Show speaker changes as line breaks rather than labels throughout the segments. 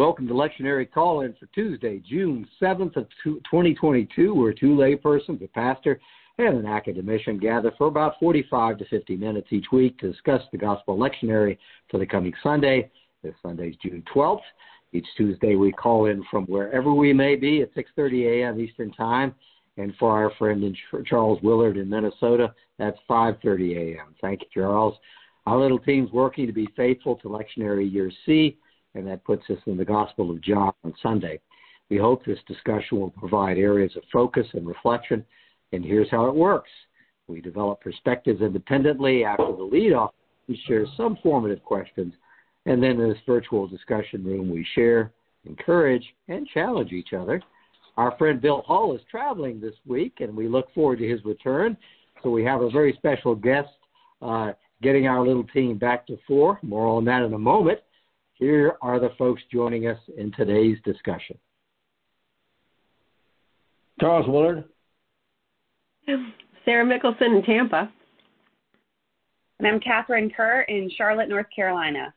Welcome to Lectionary Call-In for Tuesday, June 7th of 2022, where two laypersons, a pastor, and an academician gather for about 45 to 50 minutes each week to discuss the Gospel Lectionary for the coming Sunday. This Sunday is June 12th. Each Tuesday we call in from wherever we may be at 6:30 a.m. Eastern Time, and for our friend in Charles Willard in Minnesota, that's 5:30 a.m. Thank you, Charles. Our little team's working to be faithful to Lectionary Year C and that puts us in the Gospel of John on Sunday. We hope this discussion will provide areas of focus and reflection, and here's how it works. We develop perspectives independently after the lead off. We share some formative questions, and then in this virtual discussion room, we share, encourage, and challenge each other. Our friend Bill Hall is traveling this week, and we look forward to his return. So we have a very special guest uh, getting our little team back to four. More on that in a moment. Here are the folks joining us in today's discussion.
Charles Willard.
Sarah Mickelson in Tampa.
And I'm Catherine Kerr in Charlotte, North Carolina.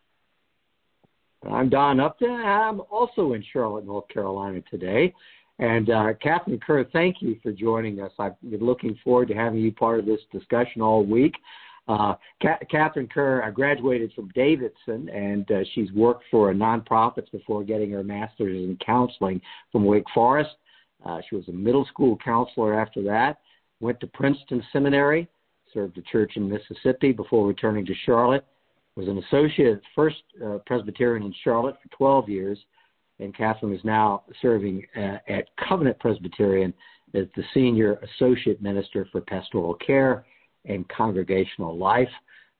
I'm Don Upton. I'm also in Charlotte, North Carolina today. And uh, Catherine Kerr, thank you for joining us. I've been looking forward to having you part of this discussion all week. Uh, Catherine Kerr I graduated from Davidson, and uh, she's worked for a nonprofit before getting her master's in counseling from Wake Forest. Uh, she was a middle school counselor after that. Went to Princeton Seminary, served a church in Mississippi before returning to Charlotte. Was an associate at First uh, Presbyterian in Charlotte for 12 years, and Catherine is now serving uh, at Covenant Presbyterian as the senior associate minister for pastoral care and congregational life.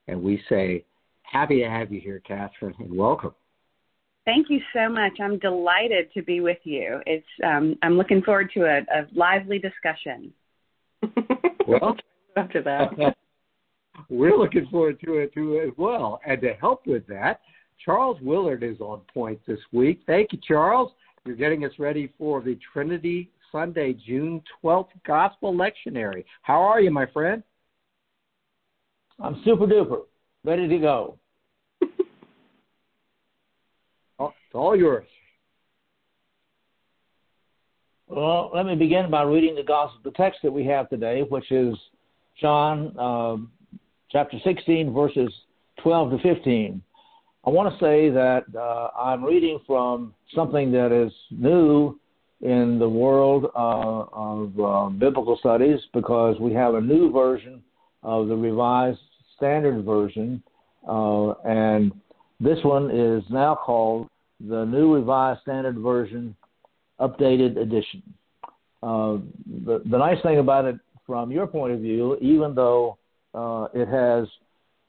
And we say, happy to have you here, Catherine, and welcome.
Thank you so much. I'm delighted to be with you. It's um, I'm looking forward to a, a lively discussion.
well,
after that,
we're looking forward to it too as well. And to help with that, Charles Willard is on point this week. Thank you, Charles. You're getting us ready for the Trinity Sunday, June 12th Gospel Lectionary. How are you, my friend?
I'm super duper, ready to go.
Oh, it's all yours.
Well, let me begin by reading the gospel, the text that we have today, which is John um, chapter 16, verses 12 to 15. I want to say that uh, I'm reading from something that is new in the world uh, of uh, biblical studies because we have a new version of the Revised Standard Version, uh, and this one is now called the New Revised Standard Version Updated Edition. Uh, the, the nice thing about it, from your point of view, even though uh, it has,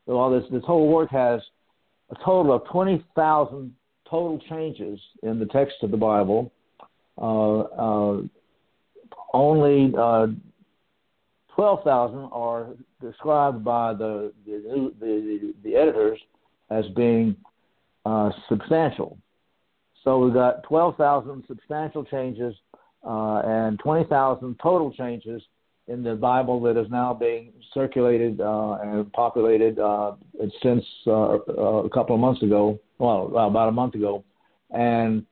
well, this, this whole work has a total of 20,000 total changes in the text of the Bible. Uh, uh, only uh, 12,000 are described by the the, the, the editors as being uh, substantial. So we've got 12,000 substantial changes uh, and 20,000 total changes in the Bible that is now being circulated uh, and populated uh, since uh, a couple of months ago, well, about a month ago. And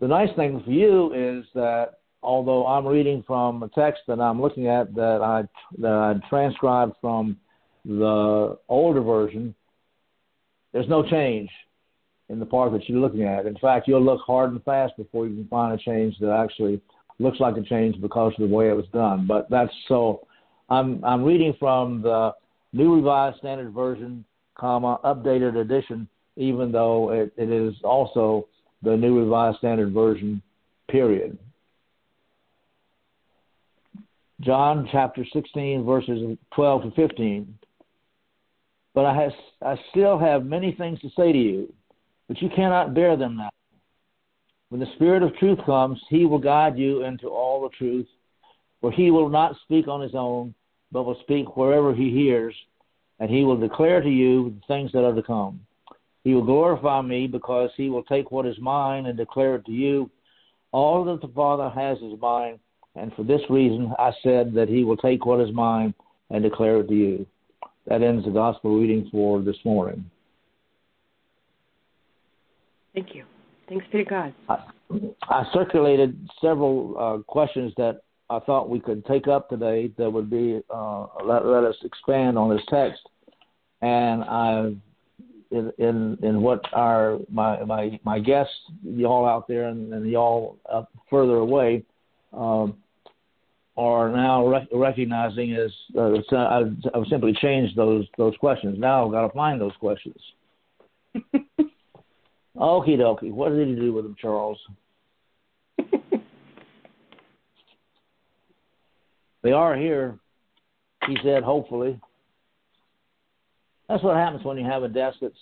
the nice thing for you is that although I'm reading from a text that I'm looking at that I that I transcribed from the older version, there's no change in the part that you're looking at. In fact, you'll look hard and fast before you can find a change that actually looks like a change because of the way it was done. But that's so. I'm I'm reading from the New Revised Standard Version, comma updated edition, even though it, it is also the New Revised Standard Version. Period. John chapter 16, verses 12 to 15. But I, has, I still have many things to say to you, but you cannot bear them now. When the Spirit of truth comes, he will guide you into all the truth, for he will not speak on his own, but will speak wherever he hears, and he will declare to you the things that are to come. He will glorify me because he will take what is mine and declare it to you. All that the Father has is mine and for this reason I said that he will take what is mine and declare it to you. That ends the gospel reading for this morning.
Thank you. Thanks be to God.
I, I circulated several uh, questions that I thought we could take up today that would be uh, let, let us expand on this text, and I in in, in what our my my my guests, y'all out there and, and y'all further away, um, are now rec- recognizing as uh, I've, I've simply changed those those questions. Now I've got to find those questions. Okie dokie. What did he do with them, Charles? they are here, he said, hopefully. That's what happens when you have a desk that's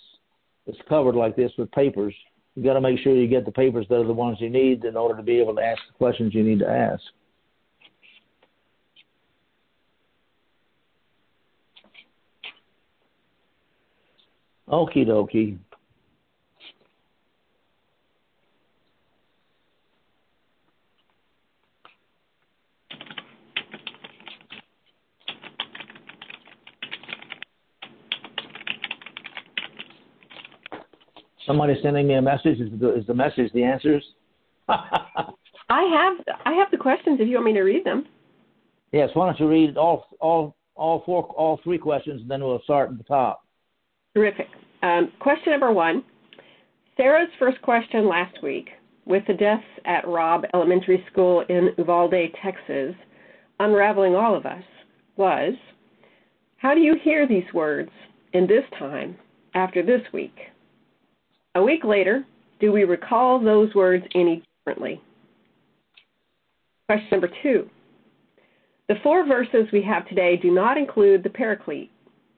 that's covered like this with papers. You've got to make sure you get the papers that are the ones you need in order to be able to ask the questions you need to ask. Okie dokie. Somebody sending me a message. Is the, is the message the answers?
I have I have the questions if you want me to read them.
yes. Why don't you read all all all four all three questions, and then we'll start at the top.
Terrific. Um, question number one. Sarah's first question last week, with the deaths at Robb Elementary School in Uvalde, Texas, unraveling all of us, was How do you hear these words in this time after this week? A week later, do we recall those words any differently? Question number two. The four verses we have today do not include the Paraclete.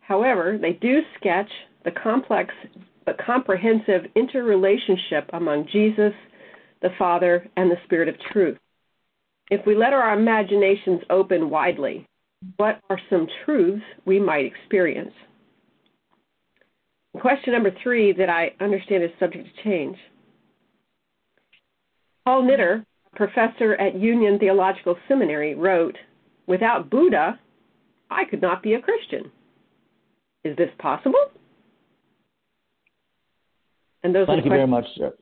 However, they do sketch the complex but comprehensive interrelationship among Jesus, the Father, and the Spirit of truth. If we let our imaginations open widely, what are some truths we might experience? Question number three that I understand is subject to change. Paul Knitter, professor at Union Theological Seminary, wrote, Without Buddha, I could not be a Christian. Is this possible? And those
Thank
are
you very much, sir.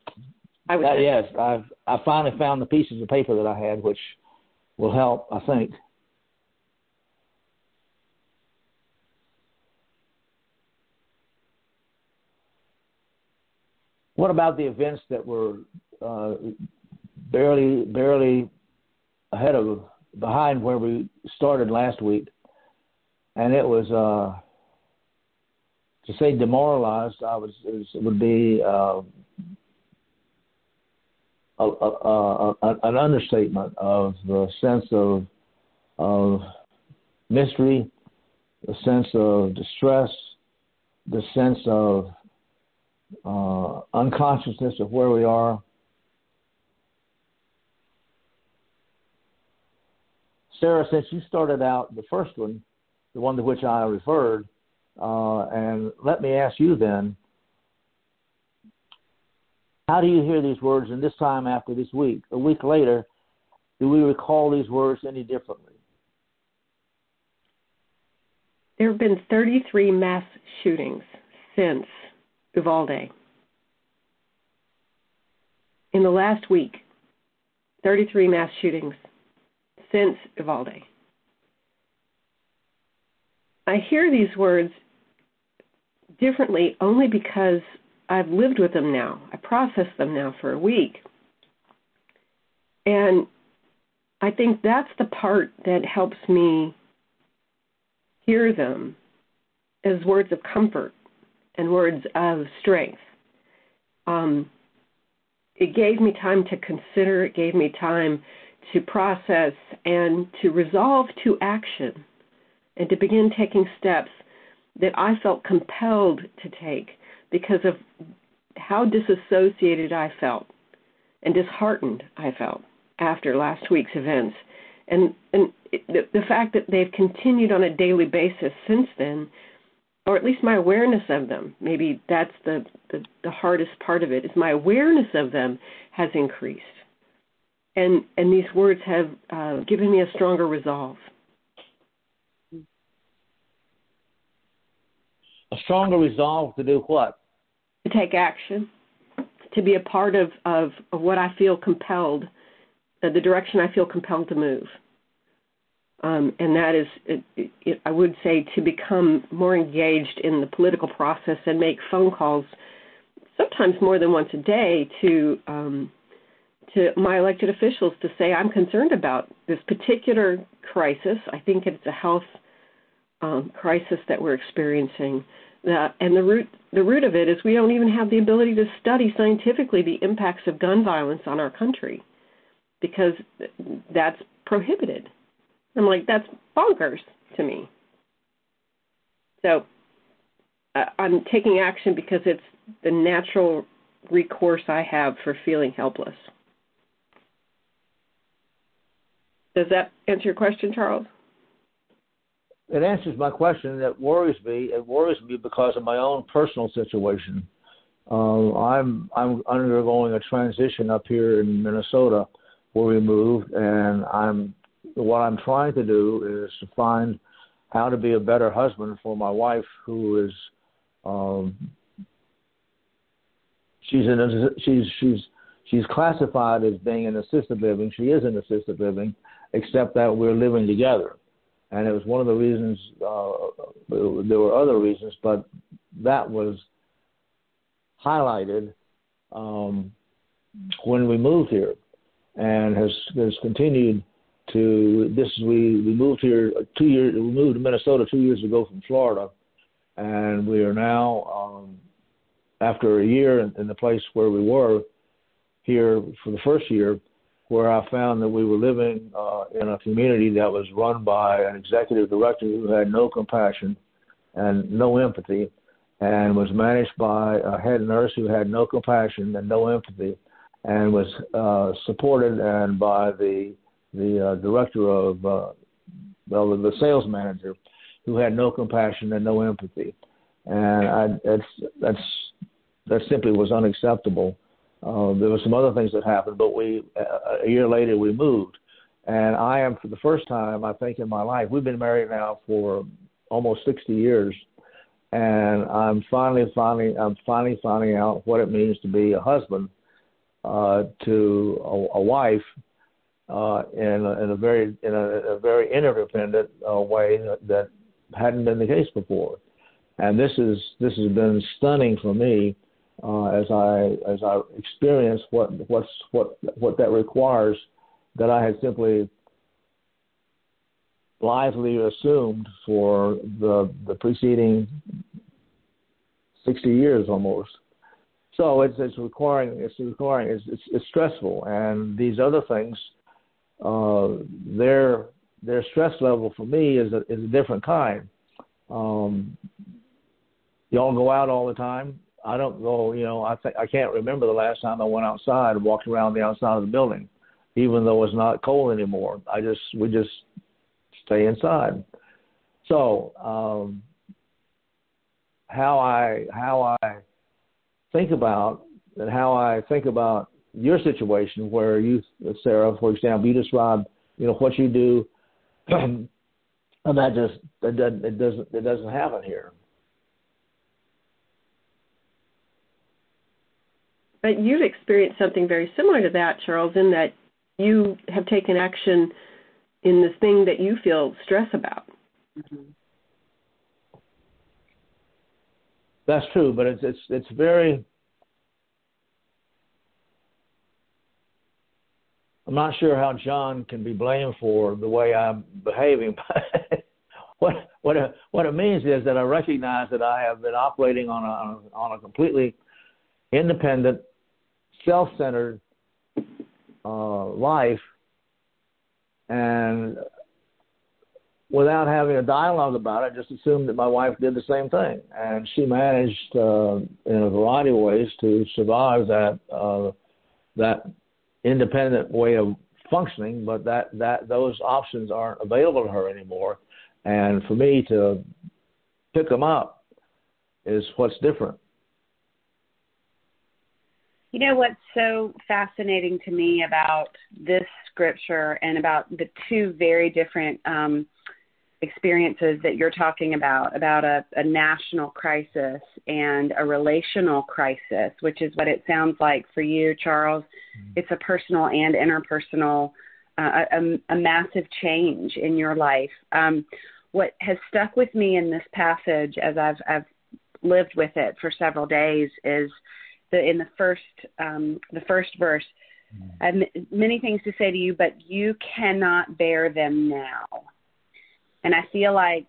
I would
Uh, yes, I've I finally found the pieces of paper that I had, which will help, I think. What about the events that were uh, barely barely ahead of behind where we started last week? And it was uh, to say demoralized. I was would be uh, a, a, a, an understatement of the sense of of mystery, the sense of distress, the sense of uh, unconsciousness of where we are. Sarah, since you started out the first one, the one to which I referred, uh, and let me ask you then, how do you hear these words in this time after this week? A week later, do we recall these words any differently?
There have been 33 mass shootings since Uvalde. In the last week, 33 mass shootings since Uvalde. I hear these words differently only because I've lived with them now. I process them now for a week. And I think that's the part that helps me hear them as words of comfort and words of strength. Um, it gave me time to consider, it gave me time to process and to resolve to action and to begin taking steps that I felt compelled to take because of how disassociated I felt and disheartened I felt after last week's events. And, and the, the fact that they've continued on a daily basis since then, or at least my awareness of them, maybe that's the, the, the hardest part of it, is my awareness of them has increased. And, and these words have uh, given me a stronger resolve.
A stronger resolve to do what?
to take action, to be a part of, of, of what I feel compelled, uh, the direction I feel compelled to move. Um, and that is, it, it, I would say, to become more engaged in the political process and make phone calls, sometimes more than once a day, to um, to my elected officials to say I'm concerned about this particular crisis. I think it's a health um, crisis that we're experiencing. Uh, and the root the root of it is we don't even have the ability to study scientifically the impacts of gun violence on our country because that's prohibited. I'm like that's bonkers to me. So uh, I'm taking action because it's the natural recourse I have for feeling helpless. Does that answer your question, Charles?
It answers my question. That worries me. It worries me because of my own personal situation. Uh, I'm I'm undergoing a transition up here in Minnesota, where we moved, and I'm what I'm trying to do is to find how to be a better husband for my wife, who is um, she's in she's she's she's classified as being in assisted living. She is in assisted living, except that we're living together and it was one of the reasons. Uh, there were other reasons, but that was highlighted um, when we moved here, and has has continued to this. We we moved here two years. We moved to Minnesota two years ago from Florida, and we are now um, after a year in, in the place where we were here for the first year where I found that we were living uh, in a community that was run by an executive director who had no compassion and no empathy, and was managed by a head nurse who had no compassion and no empathy, and was uh, supported and by the the uh, director of uh, well the sales manager who had no compassion and no empathy, and I, that's that's that simply was unacceptable uh, there were some other things that happened, but we uh, a year later we moved, and I am for the first time I think in my life. We've been married now for almost 60 years, and I'm finally, finally, I'm finally finding out what it means to be a husband uh, to a, a wife uh, in, a, in a very in a, a very interdependent uh, way that, that hadn't been the case before, and this is this has been stunning for me uh, as I as I experience what what's what what that requires that I had simply blithely assumed for the the preceding sixty years almost. So it's it's requiring it's requiring it's it's, it's stressful, and these other things, uh, their their stress level for me is a is a different kind. Um, y'all go out all the time. I don't go, you know, I think I can't remember the last time I went outside and walked around the outside of the building, even though it's not cold anymore. I just we just stay inside. So um, how I how I think about and how I think about your situation where you, Sarah, for example, you described, you know, what you do, and that just it doesn't it doesn't it doesn't happen here.
But you've experienced something very similar to that, Charles, in that you have taken action in the thing that you feel stress about. Mm-hmm.
That's true, but it's it's it's very. I'm not sure how John can be blamed for the way I'm behaving. what what it, what it means is that I recognize that I have been operating on a on a completely independent self-centered uh, life, and without having a dialogue about it, just assumed that my wife did the same thing, and she managed uh, in a variety of ways to survive that uh, that independent way of functioning. But that that those options aren't available to her anymore, and for me to pick them up is what's different.
You know what's so fascinating to me about this scripture and about the two very different um, experiences that you're talking about, about a, a national crisis and a relational crisis, which is what it sounds like for you, Charles. Mm-hmm. It's a personal and interpersonal, uh, a, a, massive change in your life. Um, what has stuck with me in this passage as I've, I've lived with it for several days is the in the first um, the first verse. Mm-hmm. I have many things to say to you, but you cannot bear them now. And I feel like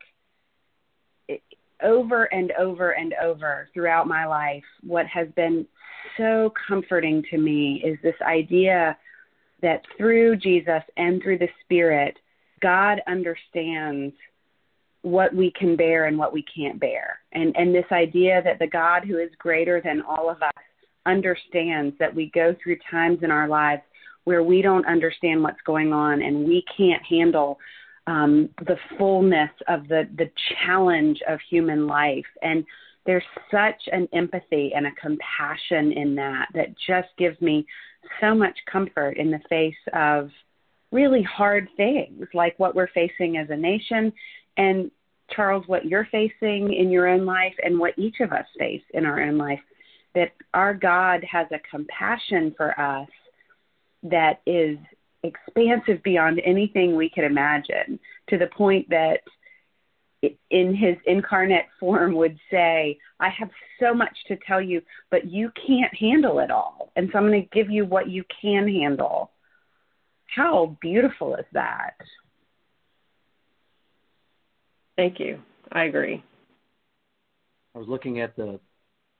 it, over and over and over throughout my life, what has been so comforting to me is this idea that through Jesus and through the Spirit, God understands what we can bear and what we can't bear. And and this idea that the God who is greater than all of us understands that we go through times in our lives where we don't understand what's going on and we can't handle um, the fullness of the the challenge of human life. And there's such an empathy and a compassion in that that just gives me so much comfort in the face of really hard things like what we're facing as a nation. And Charles what you're facing in your own life and what each of us face in our own life that our God has a compassion for us that is expansive beyond anything we could imagine, to the point that in his incarnate form would say, I have so much to tell you, but you can't handle it all. And so I'm going to give you what you can handle. How beautiful is that?
Thank you. I agree.
I was looking at the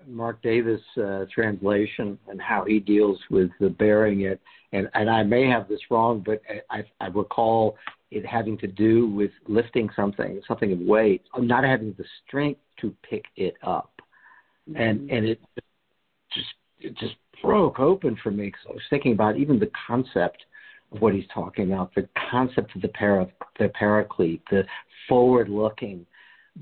Mark Davis uh, translation and how he deals with the bearing it. And, and I may have this wrong, but I, I recall it having to do with lifting something, something of weight, not having the strength to pick it up. Mm-hmm. And and it just it just broke open for me because I was thinking about even the concept of what he's talking about, the concept of the para, the paraclete, the forward looking,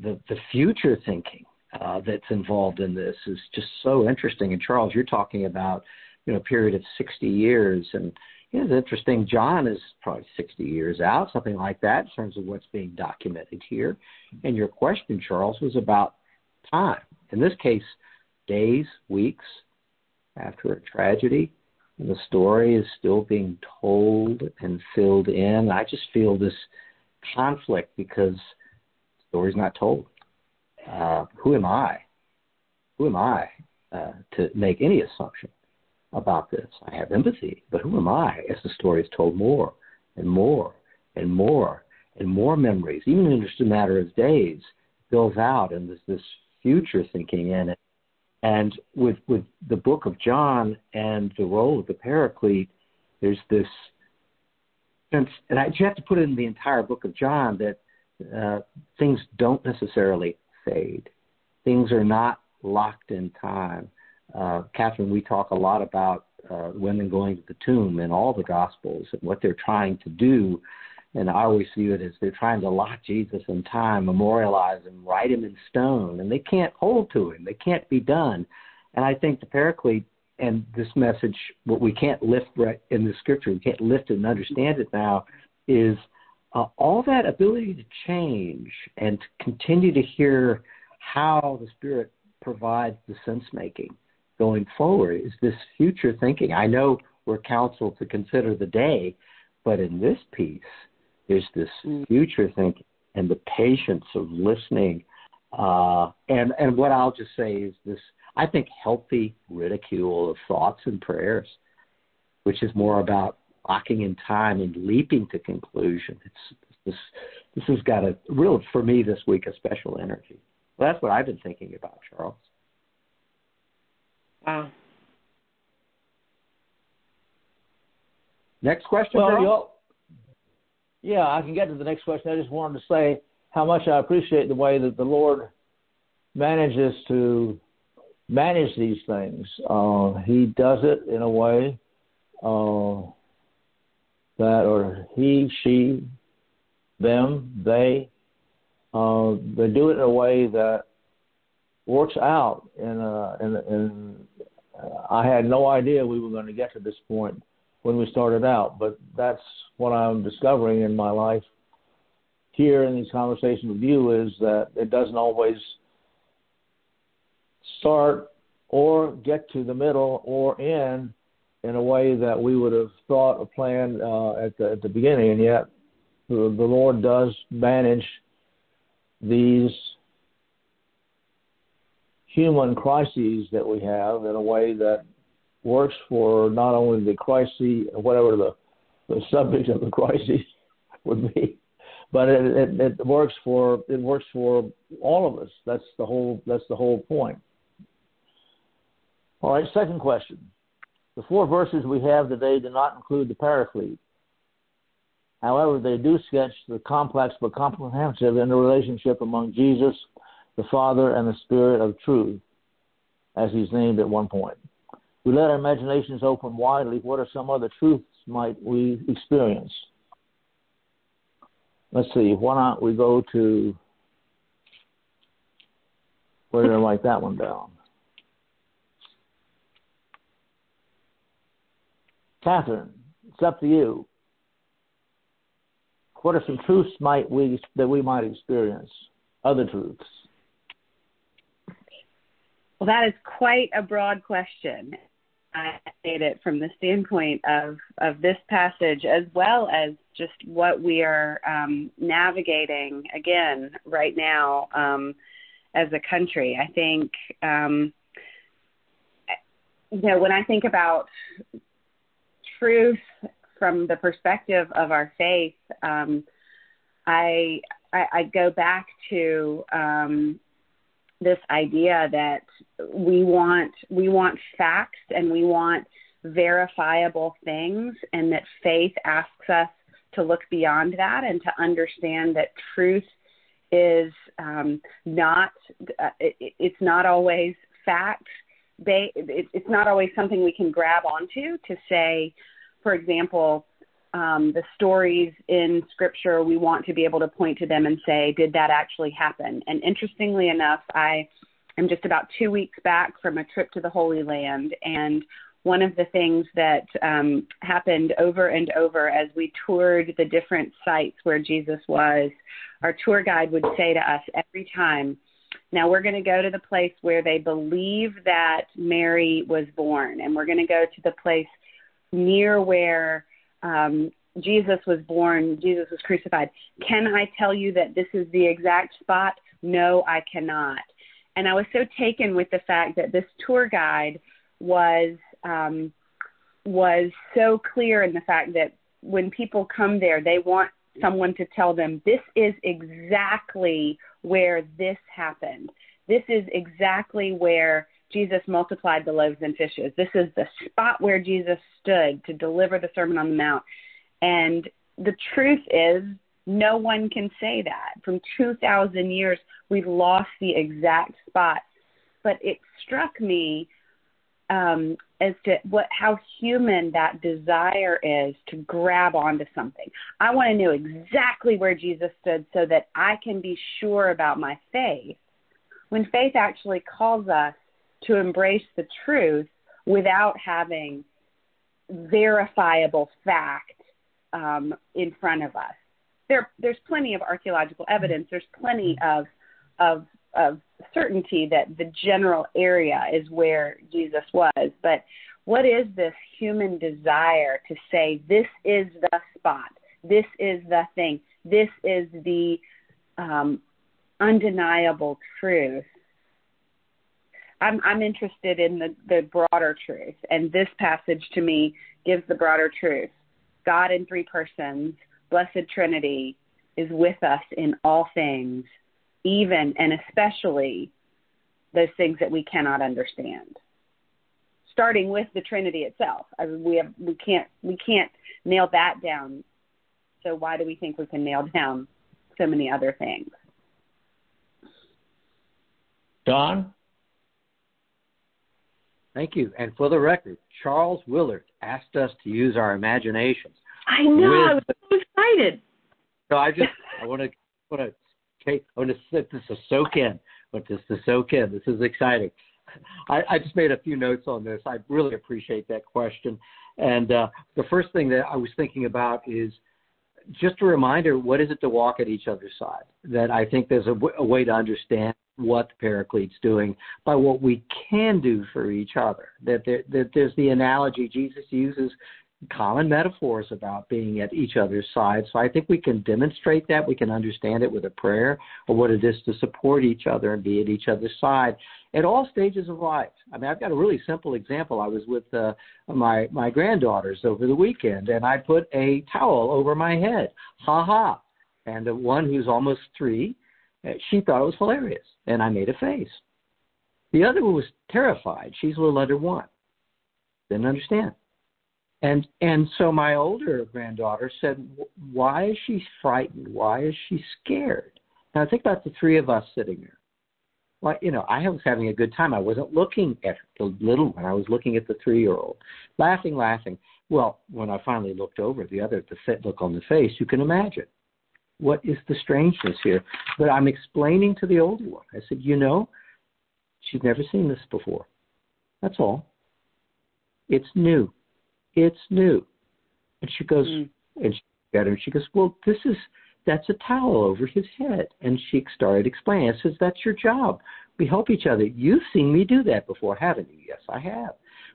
the the future thinking uh, that's involved in this is just so interesting. And Charles, you're talking about you know a period of 60 years, and you know, it's interesting. John is probably 60 years out, something like that, in terms of what's being documented here. And your question, Charles, was about time. In this case, days, weeks after a tragedy. And the story is still being told and filled in. I just feel this conflict because the story's not told uh, who am I? Who am I uh, to make any assumption about this? I have empathy, but who am I as the story is told more and more and more and more memories, even in just a matter of days, builds out, and there's this future thinking in it. And with with the book of John and the role of the Paraclete, there's this sense, and I, you have to put it in the entire book of John that uh, things don't necessarily fade. Things are not locked in time. Uh, Catherine, we talk a lot about uh, women going to the tomb in all the Gospels and what they're trying to do. And I always view it as they're trying to lock Jesus in time, memorialize him, write him in stone, and they can't hold to him. They can't be done. And I think the Paraclete and this message, what we can't lift right in the Scripture, we can't lift it and understand it now, is uh, all that ability to change and to continue to hear how the Spirit provides the sense making going forward is this future thinking. I know we're counseled to consider the day, but in this piece, there's this mm. future thinking and the patience of listening. Uh, and and what I'll just say is this: I think healthy ridicule of thoughts and prayers, which is more about locking in time and leaping to conclusion. It's this this has got a real for me this week a special energy. Well, that's what I've been thinking about, Charles.
Wow.
Next question,
well, Yeah, I can get to the next question. I just wanted to say how much I appreciate the way that the Lord manages to manage these things. Uh, he does it in a way uh, that or he, she, them, they, uh, they do it in a way that works out. And, uh, and, and I had no idea we were going to get to this point when we started out, but that's what I'm discovering in my life here in these conversations with you is that it doesn't always start or get to the middle or end in a way that we would have thought or planned uh, at the at the beginning, and yet the, the Lord does manage these human crises that we have in a way that works for not only the crisis, whatever the, the subject of the crisis would be, but it, it, it works for it works for all of us. That's the whole that's the whole point. All right, second question. The four verses we have today do not include the Paraclete. However, they do sketch the complex but comprehensive interrelationship among Jesus, the Father, and the Spirit of truth, as he's named at one point. We let our imaginations open widely. What are some other truths might we experience? Let's see, why not we go to where did I write that one down? Catherine, it's up to you. What are some truths might we that we might experience? Other truths.
Well, that is quite a broad question. I state it from the standpoint of of this passage as well as just what we are um, navigating again right now um, as a country. I think um, you know when I think about truth from the perspective of our faith, um, I, I, I go back to um, this idea that we want we want facts and we want verifiable things, and that faith asks us to look beyond that and to understand that truth is um, not uh, it, it's not always facts they it, it's not always something we can grab onto to say for example um, the stories in scripture we want to be able to point to them and say did that actually happen? And interestingly enough i am just about two weeks back from a trip to the holy land and one of the things that um, happened over and over as we toured the different sites where jesus was our tour guide would say to us every time now we're going to go to the place where they believe that Mary was born, and we're going to go to the place near where um, Jesus was born, Jesus was crucified. Can I tell you that this is the exact spot? No, I cannot. And I was so taken with the fact that this tour guide was um, was so clear in the fact that when people come there, they want someone to tell them this is exactly where this happened. This is exactly where Jesus multiplied the loaves and fishes. This is the spot where Jesus stood to deliver the Sermon on the Mount. And the truth is, no one can say that. From 2,000 years, we've lost the exact spot. But it struck me um, as to what how human that desire is to grab onto something. I want to know exactly where Jesus stood so that I can be sure about my faith. When faith actually calls us to embrace the truth without having verifiable fact um, in front of us. There, there's plenty of archaeological evidence. There's plenty of of of certainty that the general area is where Jesus was. But what is this human desire to say, this is the spot, this is the thing, this is the um, undeniable truth? I'm, I'm interested in the, the broader truth, and this passage to me gives the broader truth. God in three persons, Blessed Trinity, is with us in all things even and especially those things that we cannot understand. Starting with the Trinity itself, I mean, we have we can't we can't nail that down. So why do we think we can nail down so many other things?
Don.
Thank you. And for the record, Charles Willard asked us to use our imaginations.
I know. With, I was so excited.
So I just I want to want to Okay, I want to sit this to soak in. I this to soak in. This is exciting. I, I just made a few notes on this. I really appreciate that question. And uh, the first thing that I was thinking about is just a reminder, what is it to walk at each other's side? That I think there's a, w- a way to understand what the Paraclete's doing by what we can do for each other. That, there, that there's the analogy Jesus uses common metaphors about being at each other's side. So I think we can demonstrate that. We can understand it with a prayer or what it is to support each other and be at each other's side at all stages of life. I mean, I've got a really simple example. I was with uh, my my granddaughters over the weekend, and I put a towel over my head. Ha ha! And the one who's almost three, uh, she thought it was hilarious, and I made a face. The other one was terrified. She's a little under one. Didn't understand. And and so my older granddaughter said, "Why is she frightened? Why is she scared?" Now think about the three of us sitting there. Well, you know, I was having a good time. I wasn't looking at the little one. I was looking at the three-year-old, laughing, laughing. Well, when I finally looked over, the other, the look on the face, you can imagine what is the strangeness here. But I'm explaining to the older one. I said, you know, she's never seen this before. That's all. It's new it's new. And she goes, mm. and she got her, and she goes, well, this is, that's a towel over his head. And she started explaining. I says, that's your job. We help each other. You've seen me do that before, haven't you? Yes, I have.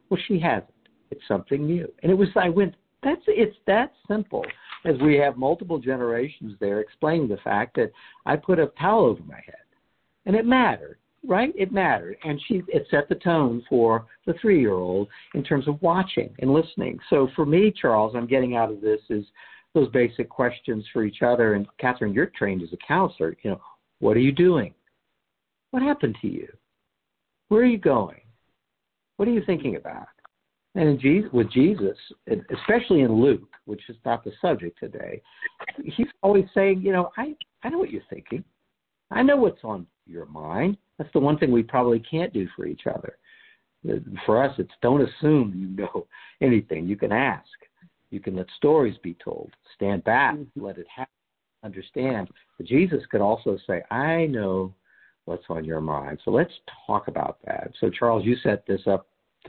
Well, she hasn't. It's something new. And it was, I went, that's, it's that simple as we have multiple generations there explaining the fact that I put a towel over my head. And it mattered right? It mattered, and she it set the tone for the three year old in terms of watching and listening. So for me, Charles, I'm getting out of this is those basic questions for each other. And Catherine, you're trained as a counselor. You know, what are you doing? What happened to you? Where are you going? What are you thinking about? And in Jesus, with Jesus, especially in Luke, which is not the subject today, he's always saying, you know, I, I know what you're thinking. I know what's on your mind. That's the one thing we probably can't do for each other. For us, it's don't assume you know anything. You can ask. You can let stories be told. Stand back, mm-hmm. let it happen, understand. But Jesus could also say, I know what's on your mind. So let's talk about that. So, Charles, you set this up.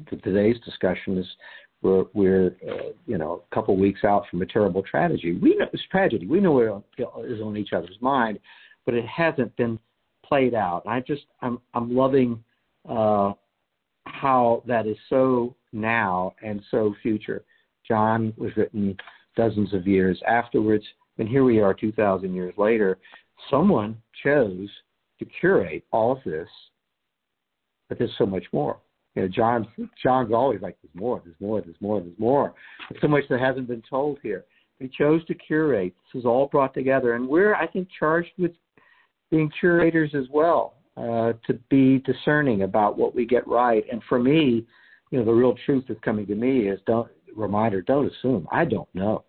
Today's discussion is we're, we're uh, you know a couple weeks out from a terrible tragedy. We know it's tragedy. We know what is on each other's mind, but it hasn't been played out. I just I'm I'm loving uh, how that is so now and so future. John was written dozens of years afterwards, and here we are, 2,000 years later. Someone chose to curate all of this, but there's so much more. You know, John John's always like, "There's more, there's more, there's more, there's more." There's so much that hasn't been told here. He chose to curate. This is all brought together, and we're, I think, charged with being curators as well, uh, to be discerning about what we get right. And for me, you know, the real truth that's coming to me is don't reminder, don't assume. I don't know.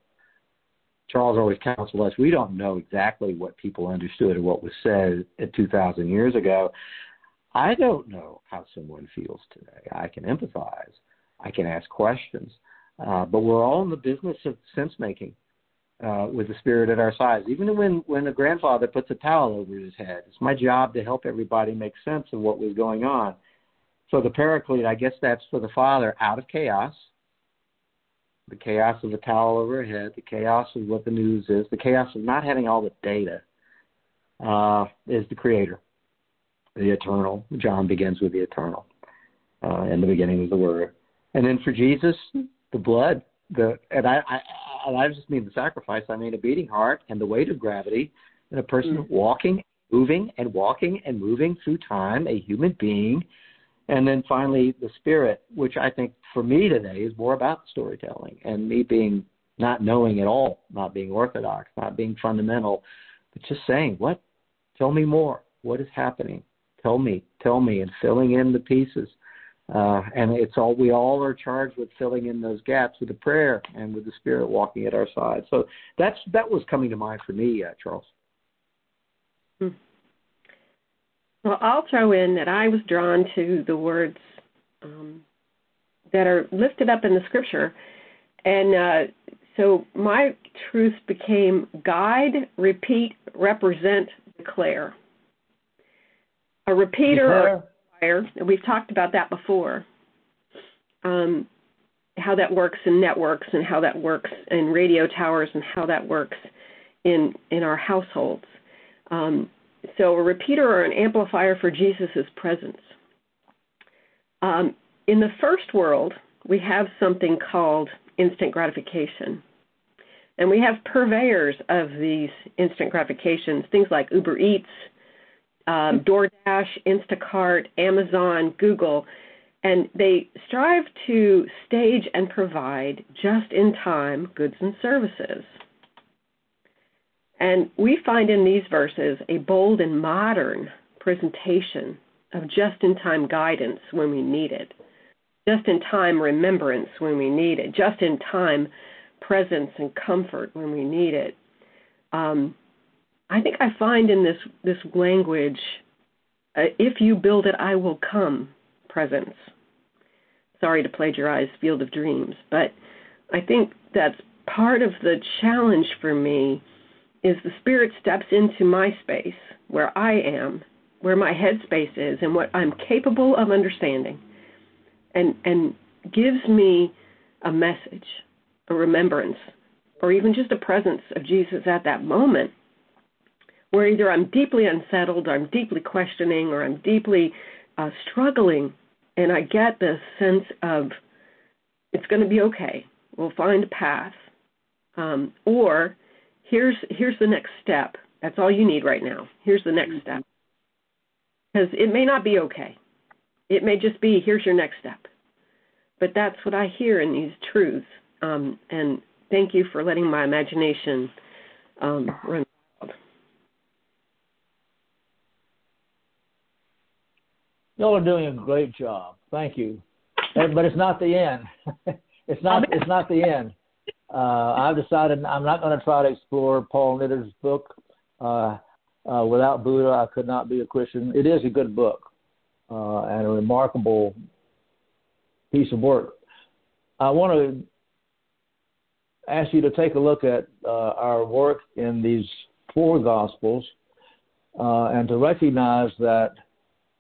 Charles always counseled us. We don't know exactly what people understood or what was said 2,000 years ago. I don't know how someone feels today. I can empathize. I can ask questions. Uh, but we're all in the business of sense making uh, with the spirit at our sides. Even when when a grandfather puts a towel over his head, it's my job to help everybody make sense of what was going on. So the paraclete, I guess that's for the father out of chaos. The chaos of the towel over her head, the chaos of what the news is, the chaos of not having all the data, uh, is the creator, the eternal. John begins with the eternal. Uh, in the beginning was the word. And then for Jesus, the blood, the and I I just mean the sacrifice. I mean a beating heart and the weight of gravity, and a person mm. walking, moving, and walking and moving through time, a human being, and then finally the spirit, which I think for me today is more about storytelling and me being not knowing at all, not being orthodox, not being fundamental, but just saying, what? Tell me more. What is happening? Tell me, tell me, and filling in the pieces. Uh, and it's all we all are charged with filling in those gaps with the prayer and with the Spirit walking at our side. So that's that was coming to mind for me, uh, Charles.
Hmm. Well, I'll throw in that I was drawn to the words um, that are lifted up in the Scripture, and uh, so my truth became guide, repeat, represent, declare. A repeater. And we've talked about that before. Um, how that works in networks and how that works in radio towers and how that works in in our households. Um, so a repeater or an amplifier for Jesus' presence. Um, in the first world, we have something called instant gratification. And we have purveyors of these instant gratifications, things like Uber Eats, um, DoorDash, Instacart, Amazon, Google, and they strive to stage and provide just in time goods and services. And we find in these verses a bold and modern presentation of just in time guidance when we need it, just in time remembrance when we need it, just in time presence and comfort when we need it. Um, I think I find in this this language, uh, if you build it, I will come. Presence. Sorry to plagiarize Field of Dreams, but I think that's part of the challenge for me is the spirit steps into my space where I am, where my headspace is, and what I'm capable of understanding, and and gives me a message a remembrance, or even just a presence of Jesus at that moment, where either I'm deeply unsettled, or I'm deeply questioning, or I'm deeply uh, struggling, and I get this sense of it's going to be okay. We'll find a path, um, or here's here's the next step. That's all you need right now. Here's the next step, because it may not be okay. It may just be here's your next step. But that's what I hear in these truths um, and thank you for letting my imagination um, run
Y'all are doing a great job. Thank you. But it's not the end. it's not. It's not the end. Uh, I've decided I'm not going to try to explore Paul Knitter's book. Uh, uh, without Buddha, I could not be a Christian. It is a good book uh, and a remarkable piece of work. I want to ask you to take a look at uh, our work in these four Gospels uh, and to recognize that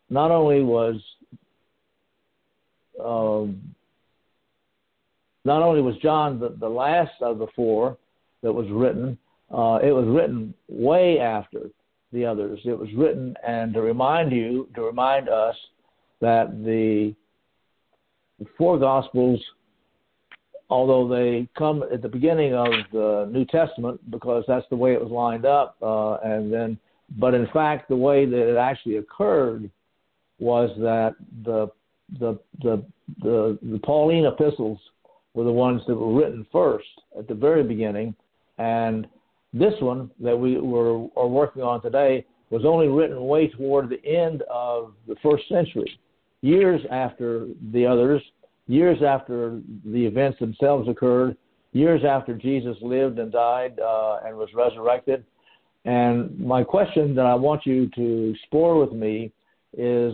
not only was um, not only was John the, the, last of the four that was written, uh, it was written way after the others. It was written and to remind you, to remind us that the four Gospels although they come at the beginning of the New Testament because that's the way it was lined up, uh, and then, but in fact, the way that it actually occurred was that the the the the, the Pauline epistles were the ones that were written first at the very beginning, and this one that we were are working on today was only written way toward the end of the first century, years after the others, years after the events themselves occurred, years after Jesus lived and died uh, and was resurrected. And my question that I want you to explore with me is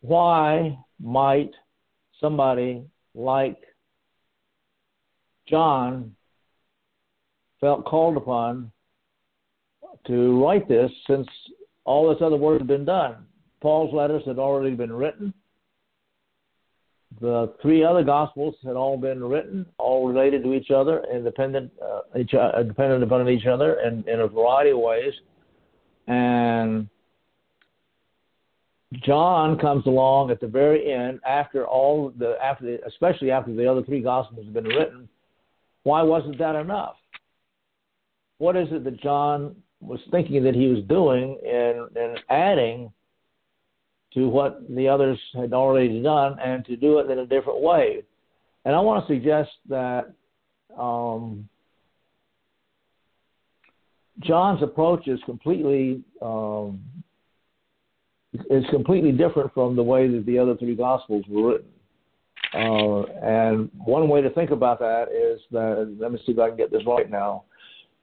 why might somebody like John felt called upon to write this since all this other work had been done? Paul's letters had already been written. The three other gospels had all been written, all related to each other, independent, uh, each, uh, dependent upon each other, in, in a variety of ways. And John comes along at the very end, after all the, after the, especially after the other three gospels have been written. Why wasn't that enough? What is it that John was thinking that he was doing and, in adding to what the others had already done and to do it in a different way. And I want to suggest that um, John's approach is completely um, is completely different from the way that the other three gospels were written. Uh, and one way to think about that is that let me see if I can get this right now.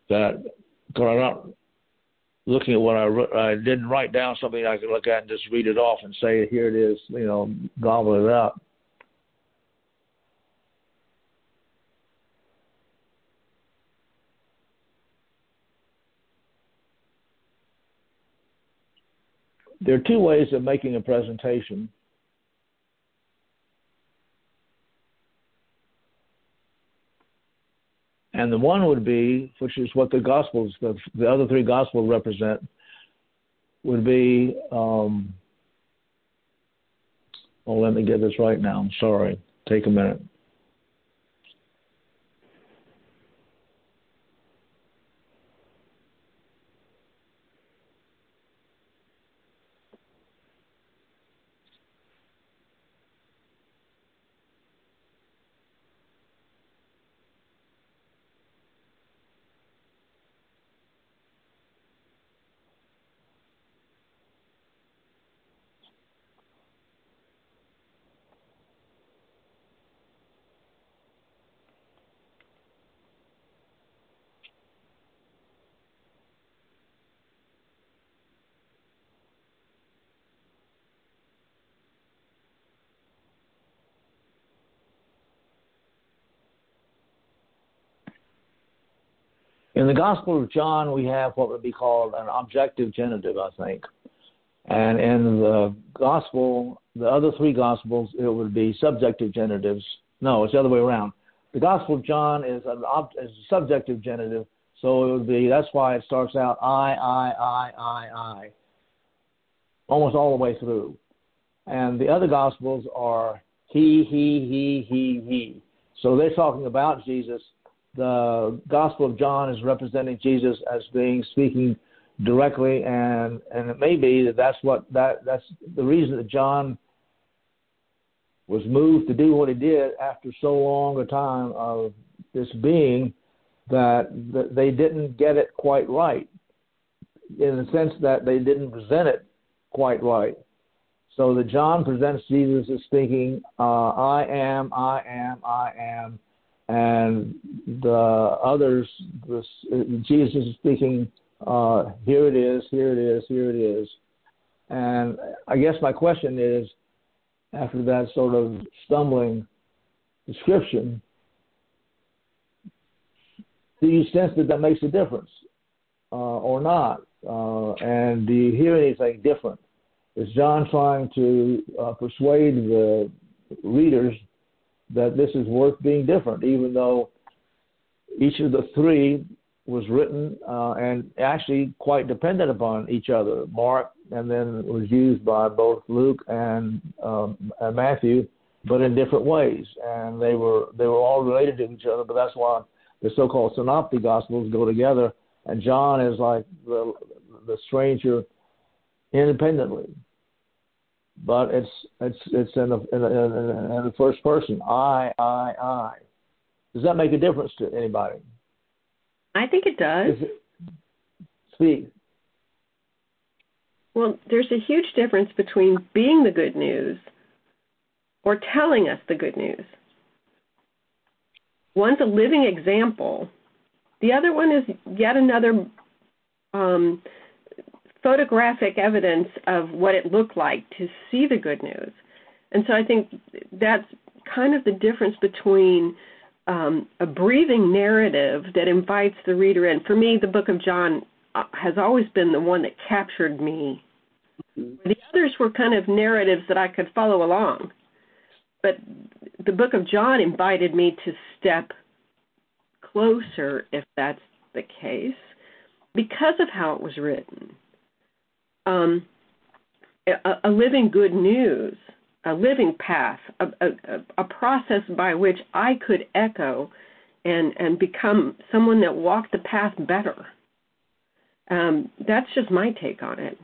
That because I'm not looking at what I, I didn't write down something I could look at and just read it off and say, here it is, you know, gobble it up. There are two ways of making a presentation. And the one would be, which is what the Gospels, the, the other three Gospels represent, would be. Um, oh, let me get this right now. I'm sorry. Take a minute. In the Gospel of John, we have what would be called an objective genitive, I think. And in the Gospel, the other three Gospels, it would be subjective genitives. No, it's the other way around. The Gospel of John is, an ob- is a subjective genitive, so it would be, that's why it starts out I, I, I, I, I, almost all the way through. And the other Gospels are he, he, he, he, he. So they're talking about Jesus the Gospel of John is representing Jesus as being speaking directly, and and it may be that that's what that that's the reason that John was moved to do what he did after so long a time of this being that, that they didn't get it quite right in the sense that they didn't present it quite right. So that John presents Jesus as speaking, uh, I am, I am, I am, and the others, this, Jesus is speaking, uh, here it is, here it is, here it is. And I guess my question is, after that sort of stumbling description, do you sense that that makes a difference uh, or not? Uh, and do you hear anything different? Is John trying to uh, persuade the readers that this is worth being different, even though each of the three was written uh, and actually quite dependent upon each other. Mark, and then was used by both Luke and, um, and Matthew, but in different ways, and they were they were all related to each other. But that's why the so-called synoptic gospels go together, and John is like the the stranger independently but it's it's it's in the in the, in the first person. I I I. Does that make a difference to anybody?
I think it does. It,
speak.
Well, there's a huge difference between being the good news or telling us the good news. One's a living example. The other one is yet another um, photographic evidence of what it looked like to see the good news. And so I think that's kind of the difference between um, a breathing narrative that invites the reader in. For me, the book of John uh, has always been the one that captured me. The others were kind of narratives that I could follow along. But the book of John invited me to step closer, if that's the case, because of how it was written um, a, a, living good news, a living path, a, a, a process by which I could echo and, and become someone that walked the path better. Um, that's just my take on it.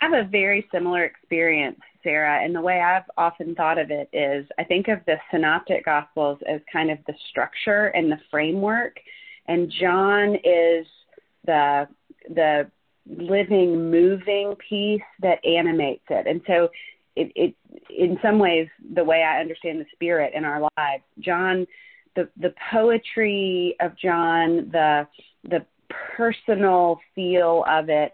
I have a very similar experience, Sarah, and the way I've often thought of it is I think of the synoptic gospels as kind of the structure and the framework, and John is the the living, moving piece that animates it. And so it, it in some ways the way I understand the spirit in our lives, John the the poetry of John, the the personal feel of it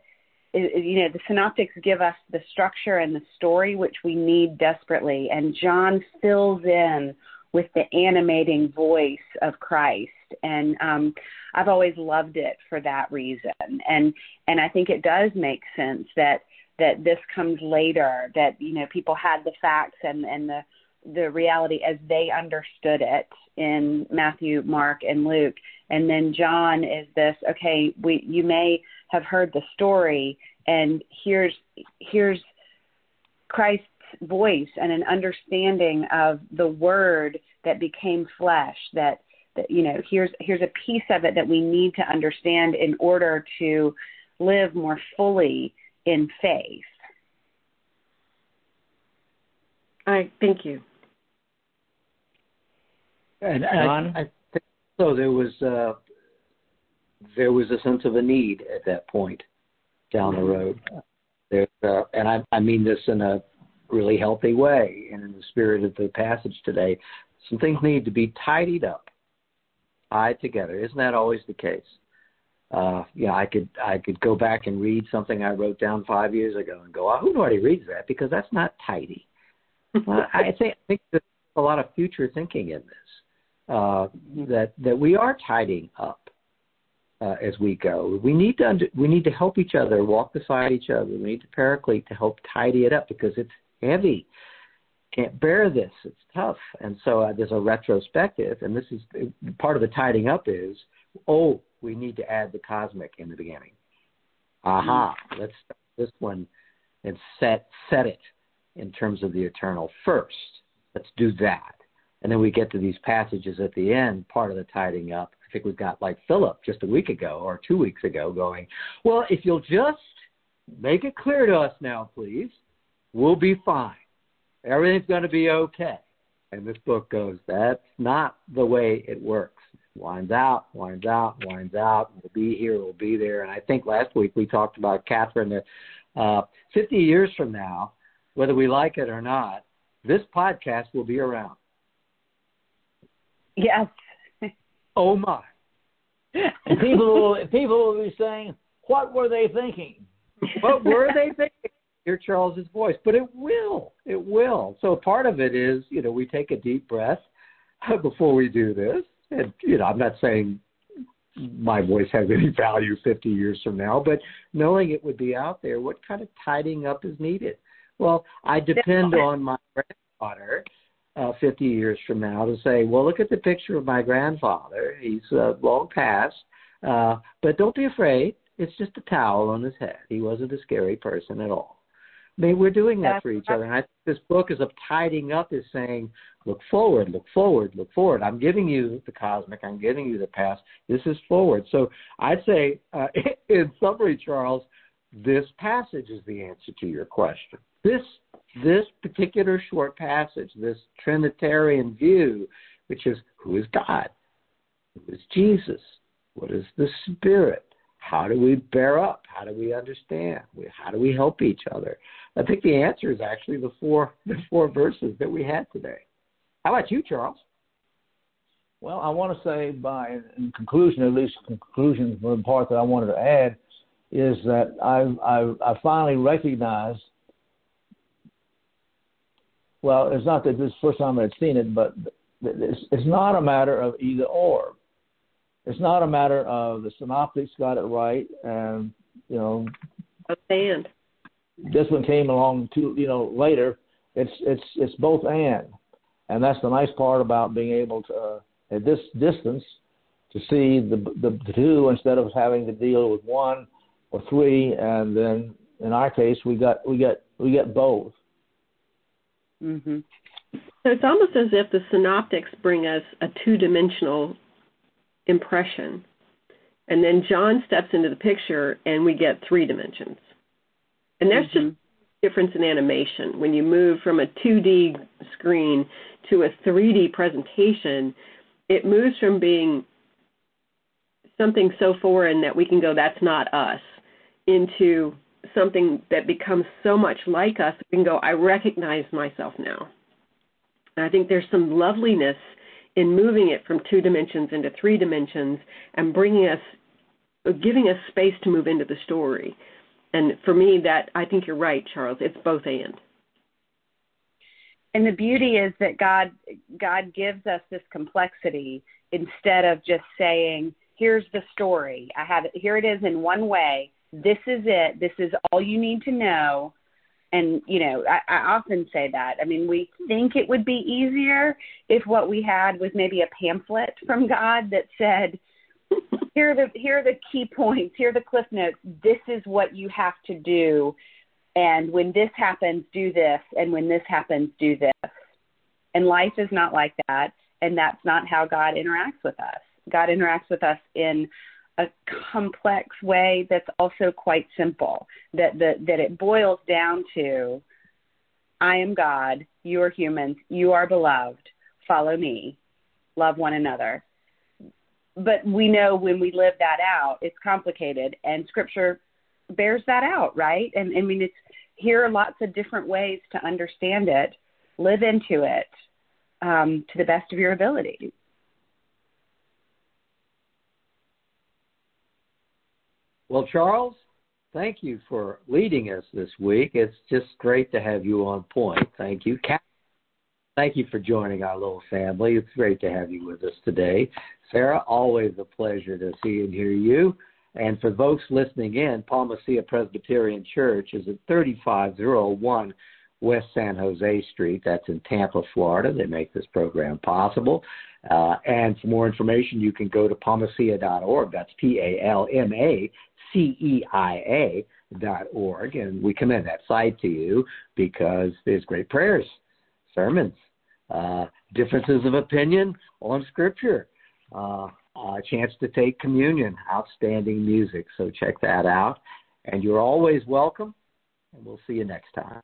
you know the synoptics give us the structure and the story which we need desperately and john fills in with the animating voice of Christ. And um, I've always loved it for that reason. And and I think it does make sense that that this comes later. That you know people had the facts and and the the reality as they understood it in Matthew, Mark, and Luke. And then John is this, okay, we you may have heard the story and here's here's Christ's voice and an understanding of the word that became flesh that that you know here's here's a piece of it that we need to understand in order to live more fully in faith
I thank you.
And I, I think so. There was uh, there was a sense of a need at that point down the road. There, uh, and I, I mean this in a really healthy way, and in the spirit of the passage today. Some things need to be tidied up, tied together. Isn't that always the case? Uh, yeah, I could I could go back and read something I wrote down five years ago and go, oh, who nobody reads that because that's not tidy well, I think I think there's a lot of future thinking in this. Uh, that that we are tidying up uh, as we go. We need to under, we need to help each other, walk beside each other. We need to paraclete to help tidy it up because it's heavy. Can't bear this. It's tough. And so uh, there's a retrospective, and this is part of the tidying up is oh we need to add the cosmic in the beginning. Aha, let's start this one and set set it in terms of the eternal first. Let's do that. And then we get to these passages at the end, part of the tidying up. I think we've got like Philip just a week ago or two weeks ago going, well, if you'll just make it clear to us now, please, we'll be fine. Everything's going to be okay. And this book goes, that's not the way it works. Winds out, winds out, winds out. We'll be here, we'll be there. And I think last week we talked about Catherine that uh, 50 years from now, whether we like it or not, this podcast will be around.
Yes.
oh my.
And people people will be saying, "What were they thinking?"
what were they thinking? Hear Charles's voice, but it will. It will. So part of it is, you know, we take a deep breath before we do this, and you know, I'm not saying my voice has any value 50 years from now, but knowing it would be out there, what kind of tidying up is needed? Well, I depend on my granddaughter uh, 50 years from now to say, well, look at the picture of my grandfather. He's uh, long past, uh, but don't be afraid. It's just a towel on his head. He wasn't a scary person at all. Mean, we're doing that for each other. And I think this book is of tidying up is saying, look forward, look forward, look forward. I'm giving you the cosmic. I'm giving you the past. This is forward. So I'd say, uh, in summary, Charles, this passage is the answer to your question. This this particular short passage, this Trinitarian view, which is who is God, who is Jesus, what is the Spirit, how do we bear up, how do we understand, how do we help each other? I think the answer is actually the four the four verses that we had today. How about you, Charles?
Well, I want to say, by in conclusion, at least conclusion for the part that I wanted to add, is that I I, I finally recognized well, it's not that this is the first time I'd seen it, but it's, it's not a matter of either or. It's not a matter of the synoptics got it right, and you know,
and
this one came along too, you know, later. It's it's it's both and, and that's the nice part about being able to uh, at this distance to see the, the the two instead of having to deal with one or three, and then in our case we got we got we get both.
Mm-hmm. So it's almost as if the synoptics bring us a two dimensional impression. And then John steps into the picture and we get three dimensions. And there's mm-hmm. just difference in animation. When you move from a 2D screen to a 3D presentation, it moves from being something so foreign that we can go, that's not us, into something that becomes so much like us, we can go, I recognize myself now. And I think there's some loveliness in moving it from two dimensions into three dimensions and bringing us, giving us space to move into the story. And for me, that I think you're right, Charles. It's both and.
And the beauty is that God God gives us this complexity instead of just saying, "Here's the story. I have it. Here it is in one way." this is it. This is all you need to know. And you know I, I often say that. I mean we think it would be easier if what we had was maybe a pamphlet from god that said here are the here are the key points here are the cliff notes. This is what you have to do. And when this happens do this. And when this happens do this. And life is not like that. And that's not how god interacts with us. God interacts with us in a complex way that's also quite simple. That that that it boils down to I am God, you are humans, you are beloved, follow me, love one another. But we know when we live that out, it's complicated and scripture bears that out, right? And I mean it's here are lots of different ways to understand it, live into it um, to the best of your ability.
Well, Charles, thank you for leading us this week. It's just great to have you on point. Thank you. Thank you for joining our little family. It's great to have you with us today. Sarah, always a pleasure to see and hear you. And for folks listening in, Palma Ceia Presbyterian Church is at 3501 West San Jose Street. That's in Tampa, Florida. They make this program possible. Uh, and for more information, you can go to palmaceia.org. That's P A L M A C E I A dot org, and we commend that site to you because there's great prayers, sermons, uh, differences of opinion on Scripture, uh, a chance to take communion, outstanding music. So check that out, and you're always welcome. And we'll see you next time.